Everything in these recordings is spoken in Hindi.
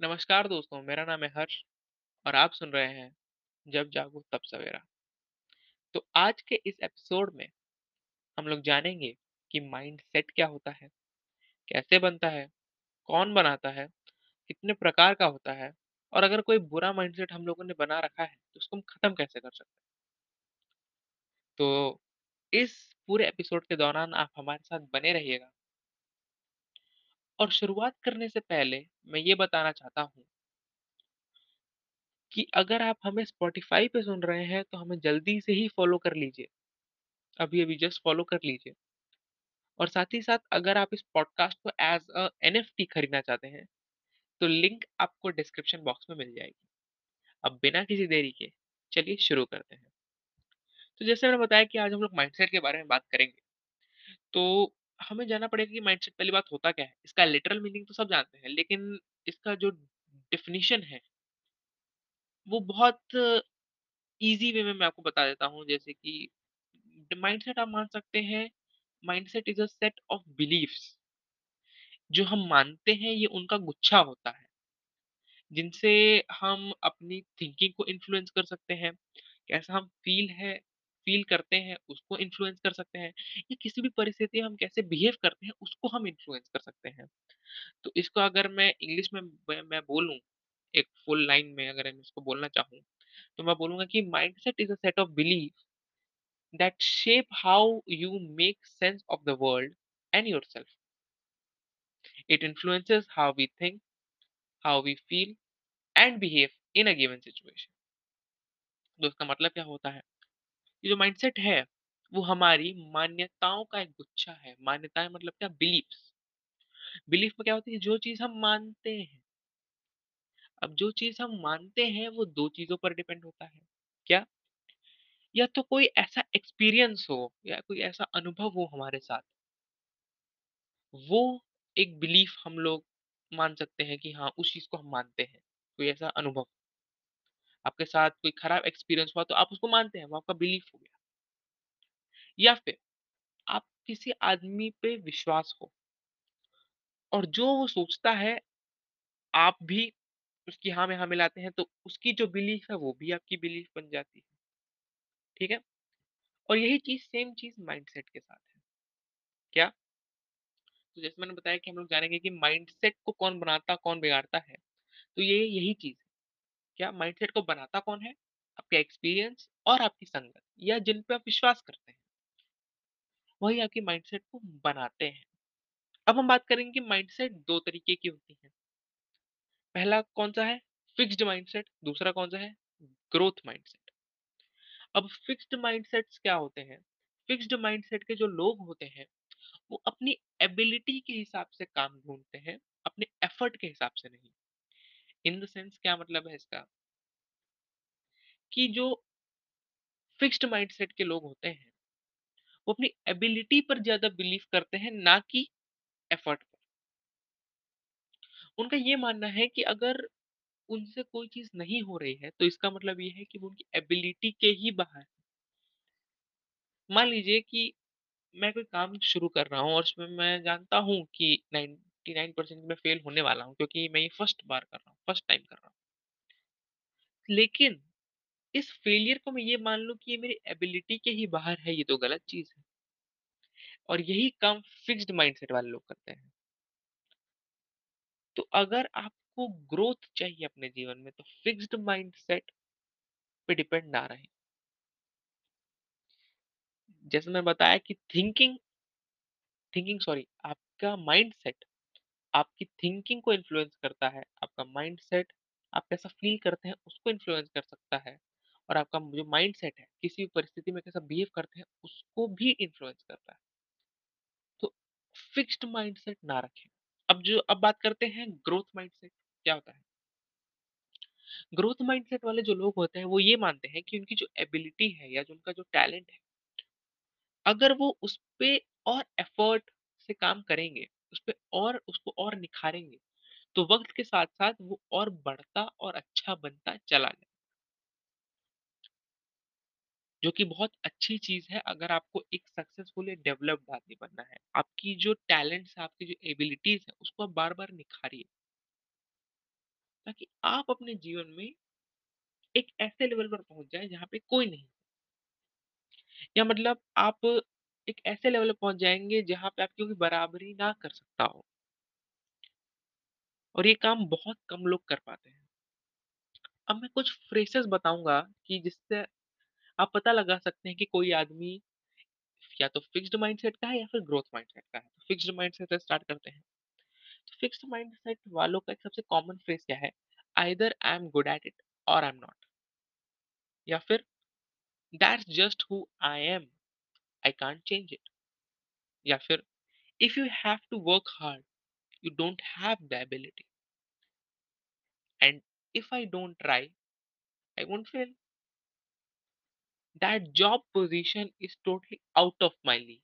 नमस्कार दोस्तों, मेरा नाम है हर्ष और आप सुन रहे हैं जब जागो तब सवेरा। तो आज के इस एपिसोड में हम लोग जानेंगे कि माइंडसेट क्या होता है, कैसे बनता है, कौन बनाता है, कितने प्रकार का होता है और अगर कोई बुरा माइंडसेट हम लोगों ने बना रखा है, तो उसको हम खत्म कैसे कर सकते हैं। तो इस पूरे एपिसोड के दौरान आप हमारे साथ बने रहिएगा और शुरुआत करने से पहले मैं ये बताना चाहता हूँ कि अगर आप हमें स्पॉटिफ़ाई पे सुन रहे हैं, तो हमें जल्दी से ही फ़ॉलो कर लीजिए। अभी-अभी जस्ट फ़ॉलो कर लीजिए और साथ ही साथ अगर आप इस पॉडकास्ट को एज़ अ एनएफटी खरीदना चाहते हैं, तो लिंक आपको डिस्क्रिप्शन बॉक्स में मिल जाएगी। अब बिना किसी देरी के चलिए शुरू करते हैं। तो जैसे मैंने बताया कि आज हम लोग माइंडसेट के बारे में बात करेंगे, तो हमें जानना पड़ेगा कि माइंडसेट पहली बात होता क्या है? इसका लिटरल मीनिंग तो सब जानते हैं, लेकिन इसका जो डेफ़िनिशन है, वो बहुत ईज़ी वे में मैं आपको बता देता हूँ। जैसे कि माइंडसेट आप मान सकते हैं, mindset is a set of beliefs जो हम मानते हैं ये उनका गुच्छा होता है, जिनसे हम अपनी थिंकिंग को इन्फ्लुएंस कर सकते हैं, कैसा हम फ़ील है फ़ील करते हैं उसको इन्फ्लुएंस कर सकते हैं, या किसी भी परिस्थिति में हम कैसे बिहेव करते हैं उसको हम इन्फ्लुएंस कर सकते हैं। तो इसको अगर मैं इंग्लिश में मैं बोलूँ, एक फुल लाइन में अगर मैं इसको बोलना चाहूँ, तो मैं बोलूँगा कि mindset is a set of belief that shape how you make sense of the world and yourself. It influences how we think, how we feel and behave in a given situation. तो इसका मतलब क्या होता है? ये जो माइंडसेट है, वो हमारी मान्यताओं का एक गुच्छा है। मान्यताएँ मतलब क्या? बिलीफ्स। बिलीफ में क्या होती है? जो चीज़ हम मानते हैं। अब जो चीज़ हम मानते हैं, वो 2 चीज़ों पर डिपेंड होता है। क्या? या तो कोई ऐसा एक्सपीरियंस हो या कोई ऐसा अनुभव हो हमारे साथ, वो एक बिलीफ हम लोग मान सकते हैं कि हाँ, उस चीज़ को हम मानते हैं। कोई ऐसा अनुभव। आपके साथ कोई खराब एक्सपीरियंस हुआ तो आप उसको मानते हैं, वो आपका बिलीफ हो गया। या फिर आप किसी आदमी पे विश्वास हो और जो वो सोचता है आप भी उसकी हाँ में हाँ मिलाते हैं तो उसकी जो बिलीफ है वो भी आपकी बिलीफ बन जाती है, ठीक है? और यही चीज़ सेम चीज़ माइंडसेट के साथ है। क्या? तो जैसे मैंने बताया कि हम लोग जानेंगे कि माइंडसेट को कौन बनाता, कौन बिगाड़ता है। तो ये यही चीज़ है। क्या माइंडसेट को बनाता कौन है? आपका एक्सपीरियंस और आपकी संगत या जिन पे आप विश्वास करते हैं, वही आपकी माइंडसेट को बनाते हैं। अब हम बात करेंगे कि माइंडसेट 2 तरीके की होती हैं। पहला कौन-सा है? फिक्स्ड माइंडसेट, दूसरा कौन-सा है? Growth mindset. अब फिक्स्ड माइंडसेट्स क्या होते हैं? फिक्स्ड माइंडसेट के जो लोग होते हैं, वो अपनी एबिलिटी के हिसाब से काम ढूंढते हैं, अपने एफर्ट के हिसाब से नहीं। इन द सेंस क्या मतलब है इसका? कि जो फिक्स्ड माइंडसेट के लोग होते हैं, वो अपनी एबिलिटी पर ज़्यादा बिलीव करते हैं, ना कि एफर्ट पर। उनका ये मानना है कि अगर उनसे कोई चीज़ नहीं हो रही है, तो इसका मतलब ये है कि वो उनकी एबिलिटी के ही बाहर। मान लीजिए कि मैं कोई काम शुरू कर रहा हूँ और उसमें मैं जानता हूँ कि 99% मैं फेल होने वाला हूँ क्योंकि मैं ये फ़र्स्ट बार कर रहा हूँ, फ़र्स्ट टाइम कर रहा हूँ। लेकिन इस फेलियर को मैं ये मान लूँ कि ये मेरी एबिलिटी के ही बाहर है, ये तो गलत चीज़ है और यही काम फिक्स्ड माइंडसेट वाले लोग करते हैं। तो अगर आपको ग्रोथ चाहिए अपने जीवन में, तो फिक्स्ड माइंडसेट पे डिपेंड ना रहे जैसे मैं बताया कि थिंकिंग थिंकिंग सॉरी आपका माइंडसेट आपकी थिंकिंग को इन्फ्लुएंस करता है। आपका माइंडसेट आप कैसा फ़ील करते हैं उसको इन्फ्लुएंस कर सकता है और आपका जो माइंडसेट है किसी भी परिस्थिति में कैसा बिहेव करते हैं उसको भी इन्फ्लुएंस करता है। तो फिक्स्ड माइंडसेट ना रखें। अब जो अब बात करते हैं ग्रोथ माइंडसेट क्या होता है? ग्रोथ माइंडसेट वाले जो लोग होते हैं वो ये मानते हैं कि उनकी जो एबिलिटी है या जो उनका जो टैलेंट है अगर वो उस पे और एफर्ट से काम करेंगे, उस पे और उसको और निखारेंगे, तो वक़्त के साथ-साथ वो और बढ़ता और अच्छा बनता चला जाए, जो कि बहुत अच्छी चीज़ है अगर आपको एक सक्सेसफुल या डेवलप्ड आदमी बनना है। आपकी जो टैलेंट्स है, आपकी जो एबिलिटीज़ है, उसको आप बार-बार निखारिए। ताकि आप अपने जीवन में एक ऐसे लेवल पर पहुँच जाएँ जहाँ पे कोई नहीं। या मतलब आप एक ऐसे लेवल पहुँच जाएँगे जहाँ पे आपकी कोई बराबरी ना कर सकता हो। और ये काम बहुत कम लोग कर पाते हैं। अब मैं कुछ फ्रेज़ेज़ बताऊँगा कि जिससे आप पता लगा सकते हैं कि कोई आदमी या तो फिक्स्ड माइंडसेट का है या फिर ग्रोथ माइंडसेट का है। फिक्स्ड माइंडसेट से स्टार्ट करते हैं। तो फिक्स्ड माइंडसेट वालों का एक सबसे कॉमन फ्रेज़ क्या है? Either I am good at it और आई एम नॉट या फिर that's just who I am, I can't change it या फिर if you have to work hard, you don't have the ability and if I don't try, I won't fail. That job position is totally out of my league.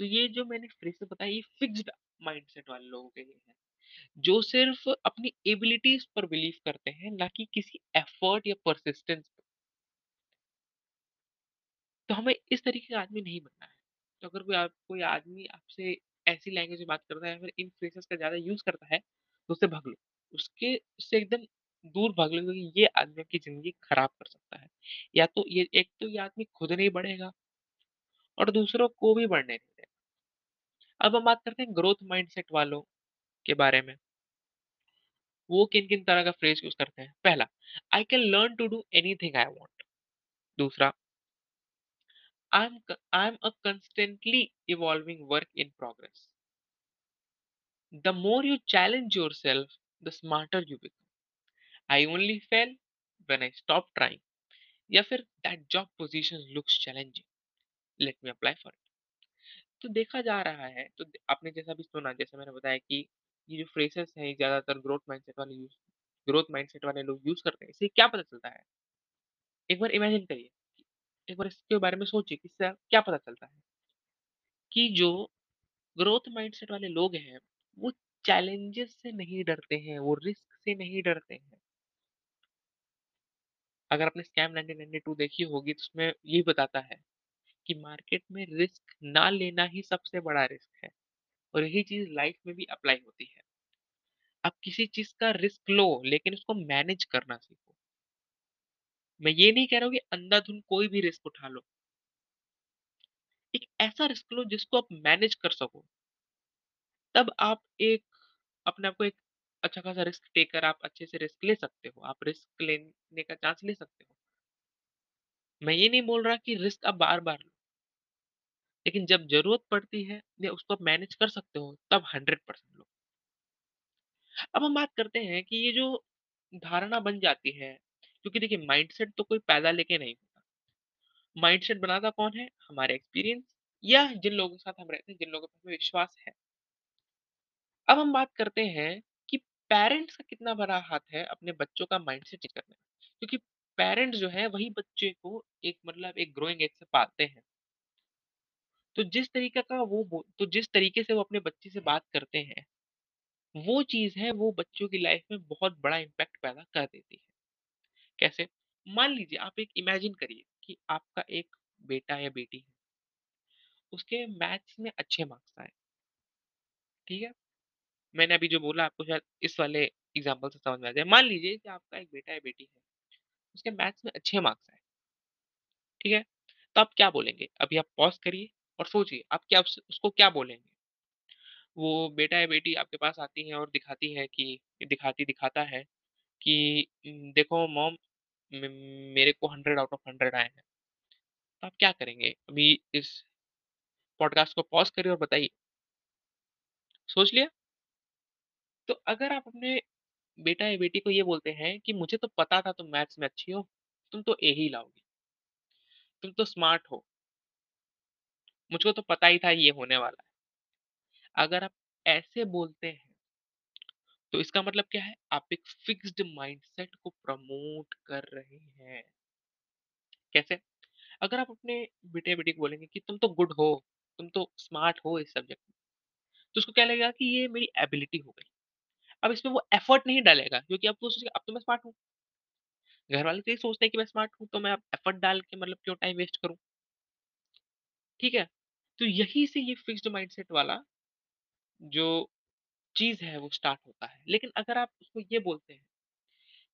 तो ये जो मैंने फ्रेज़ेज़ बताया ये फिक्स्ड माइंडसेट वाले लोगों के लिए है, जो सिर्फ़ अपनी एबिलिटीज़ पर बिलीव करते हैं, ना कि किसी एफर्ट या परसिस्टेंस। तो हमें इस तरीके का आदमी नहीं बनना है। तो अगर कोई आप कोई आदमी आपसे ऐसी लैंग्वेज में बात करता है फिर इन फ्रेज़ेज़ का ज़्यादा यूज़ करता है, तो उससे भाग लो। उसके उससे एकदम दूर भाग लो क्योंकि ये आदमी आपकी ज़िंदगी खराब कर सकता है। या तो ये एक तो ये आदमी खुद नहीं बढ़ेगा और दूसरों को भी बढ़ने नहीं देगा। अब हम बात करते हैं ग्रोथ माइंडसेट वालों के बारे में। वो किन-किन तरह का फ्रेज़ यूज़ करते हैं। पहला, I can learn to do anything I want. दूसरा, I am a constantly evolving work in progress. The more you challenge yourself, the smarter you become. I only fail when I stop trying या फिर that job position looks challenging, let me apply for it. तो देखा जा रहा है, तो आपने जैसा भी सुना, जैसे मैंने बताया कि ये जो फ्रेज़ेज़ हैं, ज़्यादातर ग्रोथ माइंडसेट वाले यूज़ ग्रोथ माइंडसेट वाले लोग यूज़ करते हैं। इससे क्या पता चलता है? एक बार इमेजिन करिए, एक बार इसके बारे में सोचिए कि इससे क्या पता चलता है? कि जो ग्रोथ माइंडसेट वाले लोग हैं, वो चैलेंजेस से नहीं डरते हैं, वो रिस्क से नहीं डरते हैं। अगर आपने स्कैम 1992 देखी होगी, तो उसमें यही बताता है कि मार्केट में रिस्क ना लेना ही सबसे बड़ा रिस्क है और यही चीज़ लाइफ में भी अप्लाई होती है। आप किसी चीज़ का रिस्क लो, लेकिन उसको मैनेज करना सीखो। मैं ये नहीं कह रहा हूँ कि अंधाधुन कोई भी रिस्क उठा लो। एक ऐसा रिस्क लो जिसको आप मैनेज कर सको। तब आप एक अपने आप को एक अच्छा खासा रिस्क टेकर आप अच्छे से रिस्क ले सकते हो। आप रिस्क लेने का चांस ले सकते हो। मैं ये नहीं बोल रहा कि रिस्क आप बार-बार लो। लेकिन जब ज़रूरत पड़ती है या उसको आप मैनेज कर सकते हो, तब 100% लो। अब हम बात करते हैं कि ये जो धारणा बन जाती है क्योंकि देखिए माइंडसेट तो कोई पैदा लेके नहीं होता। माइंडसेट बनाता कौन है? हमारे एक्सपीरियंस या जिन लोगों के साथ हम रहते हैं, जिन लोगों पे हमें विश्वास है। अब हम बात करते हैं कि पेरेंट्स का कितना बड़ा हाथ है अपने बच्चों का माइंडसेट चेंज करने में। क्योंकि पेरेंट्स जो है वही बच्चे को एक मतलब एक ग्रोइंग एज से पालते हैं। तो जिस तरीके का वो तो जिस तरीके से वो अपने बच्चे से बात करते हैं, वो चीज़ है वो बच्चों की लाइफ में बहुत बड़ा इम्पैक्ट पैदा कर देती है। कैसे? मान लीजिए आप एक इमेजिन करिए कि आपका एक बेटा या बेटी है, उसके मैथ्स में अच्छे मार्क्स आए, ठीक है? मैंने अभी जो बोला आपको शायद इस वाले एग्ज़ाम्पल से समझ में आ जाए। मान लीजिए कि आपका एक बेटा या बेटी है, उसके मैथ्स में अच्छे मार्क्स आए, ठीक है? तो आप क्या बोलेंगे? अभी आप पॉज़ करिए और सोचिए आप क्या उसको क्या बोलेंगे? वो बेटा या बेटी आपके पास आती है और दिखाती है कि दिखाती दिखाता है कि देखो मॉम मेरे को 100 आउट ऑफ़ 100 आए हैं। तो आप क्या करेंगे? अभी इस पॉडकास्ट को पॉज़ करिए और बताइए। सोच लिया? तो अगर आप अपने बेटा या बेटी को ये बोलते हैं कि मुझे तो पता था तुम मैथ्स में अच्छी हो, तुम तो ए ही लाओगी, तुम तो स्मार्ट हो, मुझको तो पता ही था ये होने वाला है। अगर आप ऐसे बोलते हैं, तो इसका मतलब क्या है? आप एक फिक्स्ड माइंडसेट को प्रमोट कर रहे हैं। कैसे? अगर आप अपने बेटे बेटी को बोलेंगे कि तुम तो गुड हो, तुम तो स्मार्ट हो इस सब्जेक्ट में, तो उसको क्या लगेगा कि ये मेरी एबिलिटी हो गई। अब इसमें वो एफर्ट नहीं डालेगा क्योंकि अब वो सोचेगा अब तो मैं स्मार्ट हूँ। घर वाले तो ये सोचते हैं कि मैं स्मार्ट हूँ, तो मैं अब एफर्ट डाल के मतलब क्यों टाइम वेस्ट करूँ, ठीक है? तो यही से ये फिक्स्ड माइंडसेट वाला जो चीज़ है वो स्टार्ट होता है। लेकिन अगर आप उसको ये बोलते हैं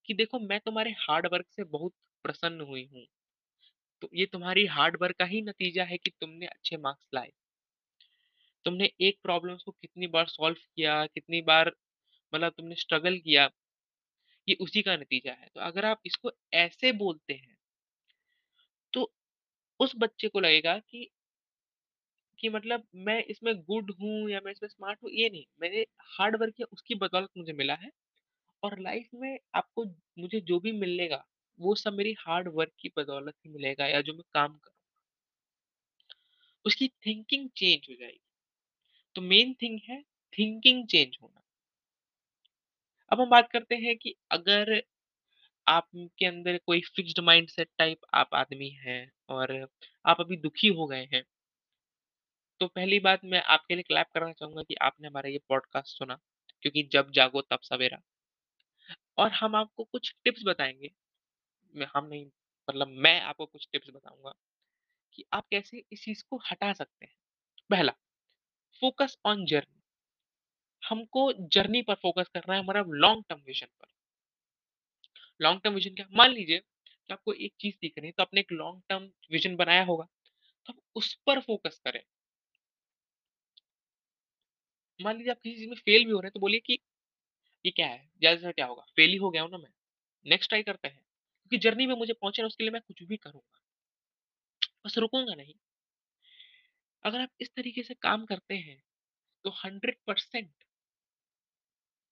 कि देखो मैं तुम्हारे हार्ड वर्क से बहुत प्रसन्न हुई हूँ। तो ये तुम्हारी हार्ड वर्क का ही नतीजा है कि तुमने अच्छे मार्क्स लाए। तुमने एक प्रॉब्लम्स को कितनी बार सॉल्व किया, कितनी बार मतलब तुमने स्ट्रगल किया, ये उसी का नतीजा है। तो अगर आप इसको ऐसे बोलते हैं तो उस बच्चे को लगेगा कि कि मतलब मैं इसमें गुड हूँ या मैं इसमें स्मार्ट हूँ, ये नहीं। मैंने हार्ड वर्क किया उसकी बदौलत मुझे मिला है और लाइफ में आपको मुझे जो भी मिलेगा, वो सब मेरी हार्ड वर्क की बदौलत ही मिलेगा या जो मैं काम कर उसकी थिंकिंग चेंज हो जाएगी। तो मेन थिंग है थिंकिंग चेंज होना। अब हम बात करते हैं कि अगर आपके अंदर कोई फिक्स्ड माइंडसेट टाइप आप आदमी हैं और आप अभी दुखी हो गए हैं, तो पहली बात मैं आपके लिए क्लैप करना चाहूँगा कि आपने हमारा ये पॉडकास्ट सुना, क्योंकि जब जागो तब सवेरा और हम आपको कुछ टिप्स बताएँगे। मैं हम नहीं मतलब मैं आपको कुछ टिप्स बताऊँगा कि आप कैसे इस चीज़ को हटा सकते हैं। पहला, फोकस ऑन जर्नी। हमको जर्नी पर फोकस करना है हमारा लॉन्ग टर्म विज़न पर। लॉन्ग टर्म विज़न क्या? मान लीजिए कि आपको एक चीज़ सीखनी है, तो आपने एक लॉन्ग टर्म विज़न बनाया होगा, तो आप उस पर फोकस करें। मान लीजिए आप किसी चीज़ में फेल भी हो रहे हैं, तो बोलिए कि ये क्या है? ज़्यादा क्या होगा? फेल ही हो गया हूँ ना मैं, नेक्स्ट ट्राई करते हैं। क्योंकि जर्नी में मुझे पहुँचना है उसके लिए मैं कुछ भी करूँगा, बस रुकूँगा नहीं। अगर आप इस तरीके से काम करते हैं, तो 100%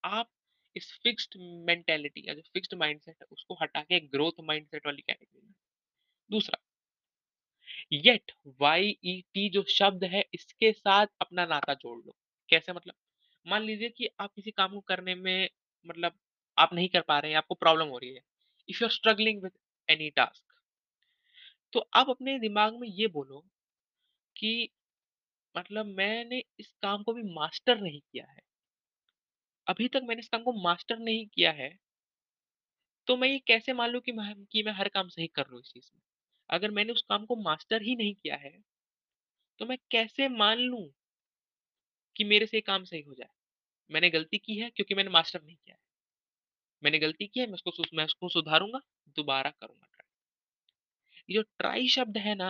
आप इस फिक्स्ड मेंटालिटी या जो फिक्स्ड माइंडसेट है, उसको हटा के ग्रोथ माइंडसेट वाली कैटेगरी में। दूसरा, येट वाई-ई-टी जो शब्द है, इसके साथ अपना नाता जोड़ लो। कैसे मतलब? मान लीजिए कि आप किसी काम को करने में मतलब आप नहीं कर पा रहे हैं, आपको प्रॉब्लम हो रही है। If you are struggling with any task, तो आप अपने दिमाग में ये बोलो कि मतलब मैंने इस काम को भी मास्टर नहीं किया है। अभी तक मैंने इस काम को मास्टर नहीं किया है, तो मैं ये कैसे मान लूँ कि मैं कि मैं हर काम सही कर लूँ इस चीज़ में? अगर मैंने उस काम को मास्टर ही नहीं किया है, तो मैं कैसे मान लूँ कि मेरे से ये काम सही हो जाए? मैंने गलती की है क्योंकि मैंने मास्टर नहीं किया है। मैंने गलती की है, मैं उसको मैं उसको सुधारूँगा, दोबारा करूँगा ट्राई। ये जो ट्राई शब्द है ना,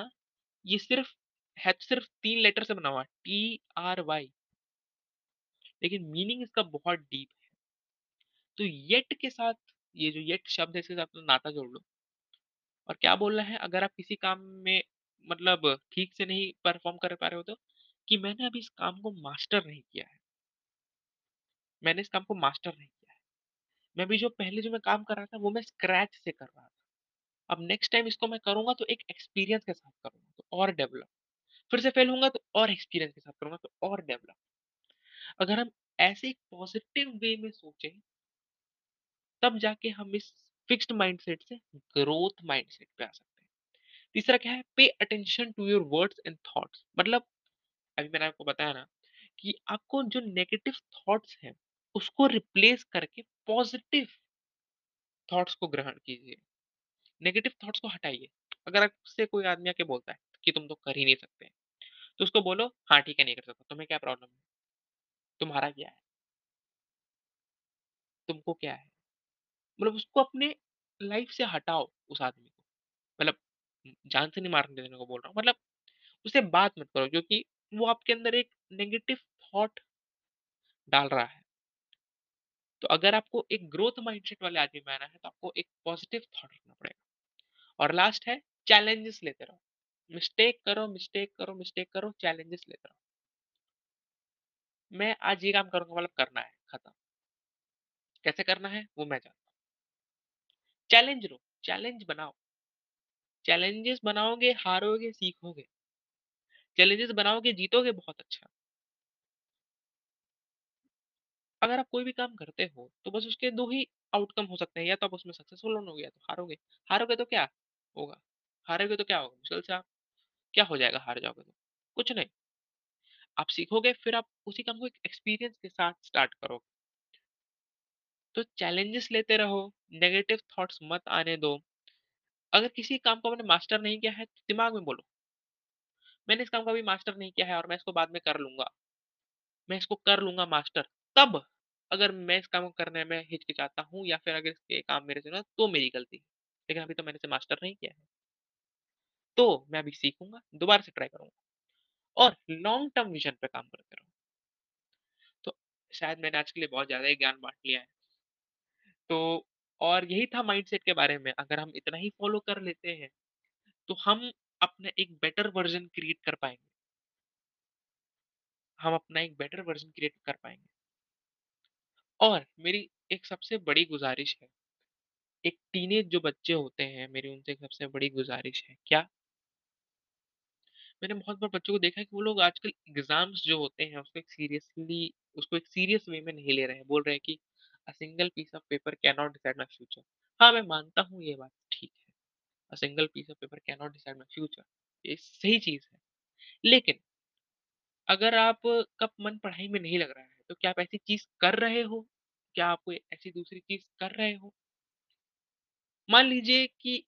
ये सिर्फ़ है तो सिर्फ़ 3 लेटर से बना हुआ टी-आर-वाई, लेकिन मीनिंग इसका बहुत डीप है। तो येट के साथ ये जो येट शब्द है, इसके साथ अपना नाता जोड़ लो और क्या बोलना है अगर आप किसी काम में मतलब ठीक से नहीं परफ़ॉर्म कर पा रहे हो तो, कि मैंने अभी इस काम को मास्टर नहीं किया है। मैंने इस काम को मास्टर नहीं किया है। मैं अभी जो पहले जो मैं काम कर रहा था, वो मैं स्क्रैच से कर रहा था। अब नेक्स्ट टाइम इसको मैं करूँगा तो एक एक्सपीरियंस के साथ करूँगा, तो और डेवलप। फिर से फेल होऊँगा तो और एक्सपीरियंस के साथ करूँगा, तो और डेवलप। अगर हम ऐसे एक पॉज़िटिव वे में सोचें, तब जाके हम इस फिक्स्ड माइंडसेट से ग्रोथ माइंडसेट पे आ सकते हैं। तीसरा क्या है, pay attention to your words and thoughts मतलब अभी मैंने आपको बताया ना कि आपको जो नेगेटिव थॉट्स हैं, उसको रिप्लेस करके पॉज़िटिव थॉट्स को ग्रहण कीजिए। नेगेटिव थॉट्स को हटाइए। अगर आपसे कोई आदमी आके बोलता है कि तुम तो कर ही नहीं सकते, तो उसको बोलो हाँ ठीक है नहीं कर सकता, तुम्हें क्या प्रॉब्लम है? तुम्हारा क्या है? तुमको क्या है? मतलब उसको अपने लाइफ से हटाओ उस आदमी को। मतलब जान से नहीं मारने देने को बोल रहा हूँ, मतलब उससे बात मत करो क्योंकि वो आपके अंदर एक नेगेटिव थॉट डाल रहा है। तो अगर आपको एक ग्रोथ माइंडसेट वाले आदमी में आना है, तो आपको एक पॉजिटिव थॉट रखना पड़ेगा। और लास्ट है चैलेंजेस लेते रहो। मिस्टेक करो, मिस्टेक करो, मिस्टेक करो, चैलेंजेस लेते रहो। मैं आज ये काम करूँगा मतलब करना है, खत्म। कैसे करना है वो मैं जानता हूँ। चैलेंज लो, चैलेंज बनाओ। चैलेंजेस बनाओगे, हारोगे, सीखोगे। चैलेंजेस बनाओगे, जीतोगे बहुत अच्छा। अगर आप कोई भी काम करते हो, तो बस उसके दो ही आउटकम हो सकते हैं, या तो आप उसमें सक्सेसफुल होगे या तो हारोगे। हारोगे तो क्या होगा? हारोगे तो क्या होगा? मुश्किल से आप क्या हो जाएगा हार जाओगे तो? कुछ नहीं। आप सीखोगे फिर आप उसी काम को एक एक्सपीरियंस के साथ स्टार्ट करोगे। तो चैलेंजेस लेते रहो, नेगेटिव थॉट्स मत आने दो। अगर किसी काम को आपने मास्टर नहीं किया है, तो दिमाग में बोलो, मैंने इस काम को अभी मास्टर नहीं किया है और मैं इसको बाद में कर लूँगा मैं इसको कर लूँगा मास्टर। तब अगर मैं इस काम को करने में हिचकिचाता हूँ या फिर अगर ये काम मेरे से ना तो मेरी गलती है। लेकिन अभी तो मैंने इसे मास्टर नहीं किया है। तो मैं अभी सीखूँगा, दोबारा से ट्राई करूँगा और लॉन्ग टर्म विज़न पे काम करते रहूँ। तो शायद मैंने आज के लिए बहुत ज़्यादा ज्ञान बांट लिया है। तो और यही था माइंडसेट के बारे में, अगर हम इतना ही फ़ॉलो कर लेते हैं, तो हम अपना एक बेटर वर्ज़न क्रिएट कर पाएँगे हम अपना एक बेटर वर्ज़न क्रिएट कर पाएँगे और मेरी एक सबसे बड़ी गुज़ारिश है, एक टीनेज जो बच्चे होते हैं, मेरी उनसे एक सबसे बड़ी गुज़ारिश है, क्या? मैंने बहुत बार बच्चों को देखा है कि वो लोग आजकल एग्ज़ाम्स जो होते हैं, उसको एक सीरियसली उसको एक सीरियस वे में नहीं ले रहे हैं। बोल रहे हैं कि a single piece of paper cannot decide my future. हाँ, मैं मानता हूँ ये बात। A single piece of paper cannot decide my future. ये सही चीज़ है। लेकिन अगर आप का मन पढ़ाई में नहीं लग रहा है, तो क्या आप ऐसी चीज़ कर रहे हो? क्या आप कोई ऐसी दूसरी चीज़ कर रहे हो? मान लीजिए कि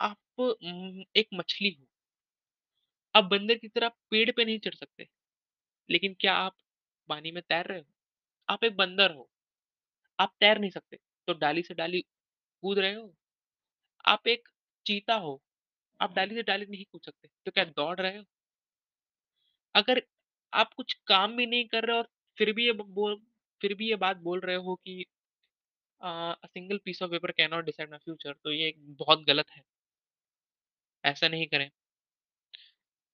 आप एक मछली हो। आप बंदर की तरह पेड़ पे नहीं चढ़ सकते, लेकिन क्या आप पानी में तैर रहे हो? आप एक बंदर हो, आप तैर नहीं सकते, तो डाली से डाली कूद रहे हो? आप एक चीता हो, आप डाली से डाली नहीं कूद सकते, तो क्या दौड़ रहे हो? अगर आप कुछ काम भी नहीं कर रहे और फिर भी ये ब बोल फिर भी ये बात बोल रहे हो कि a, a single piece of paper cannot decide my future तो ये बहुत गलत है। ऐसा नहीं करें।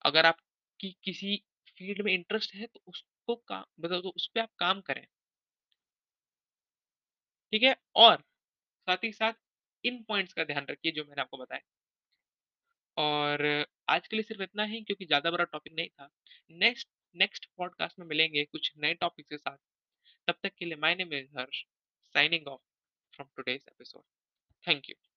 अगर आपकी किसी फ़ील्ड में इंटरेस्ट है तो उसको का मतलब तो उस पे आप काम करें। ठीक है? और साथ ही साथ इन पॉइंट्स का ध्यान रखिए जो मैंने आपको बताया और आज के लिए सिर्फ़ इतना ही क्योंकि ज़्यादा बड़ा टॉपिक नहीं था। नेक्स्ट नेक्स्ट पॉडकास्ट में मिलेंगे कुछ नए टॉपिक के साथ। तब तक के लिए my name is Harsh, signing off from today's episode. Thank you.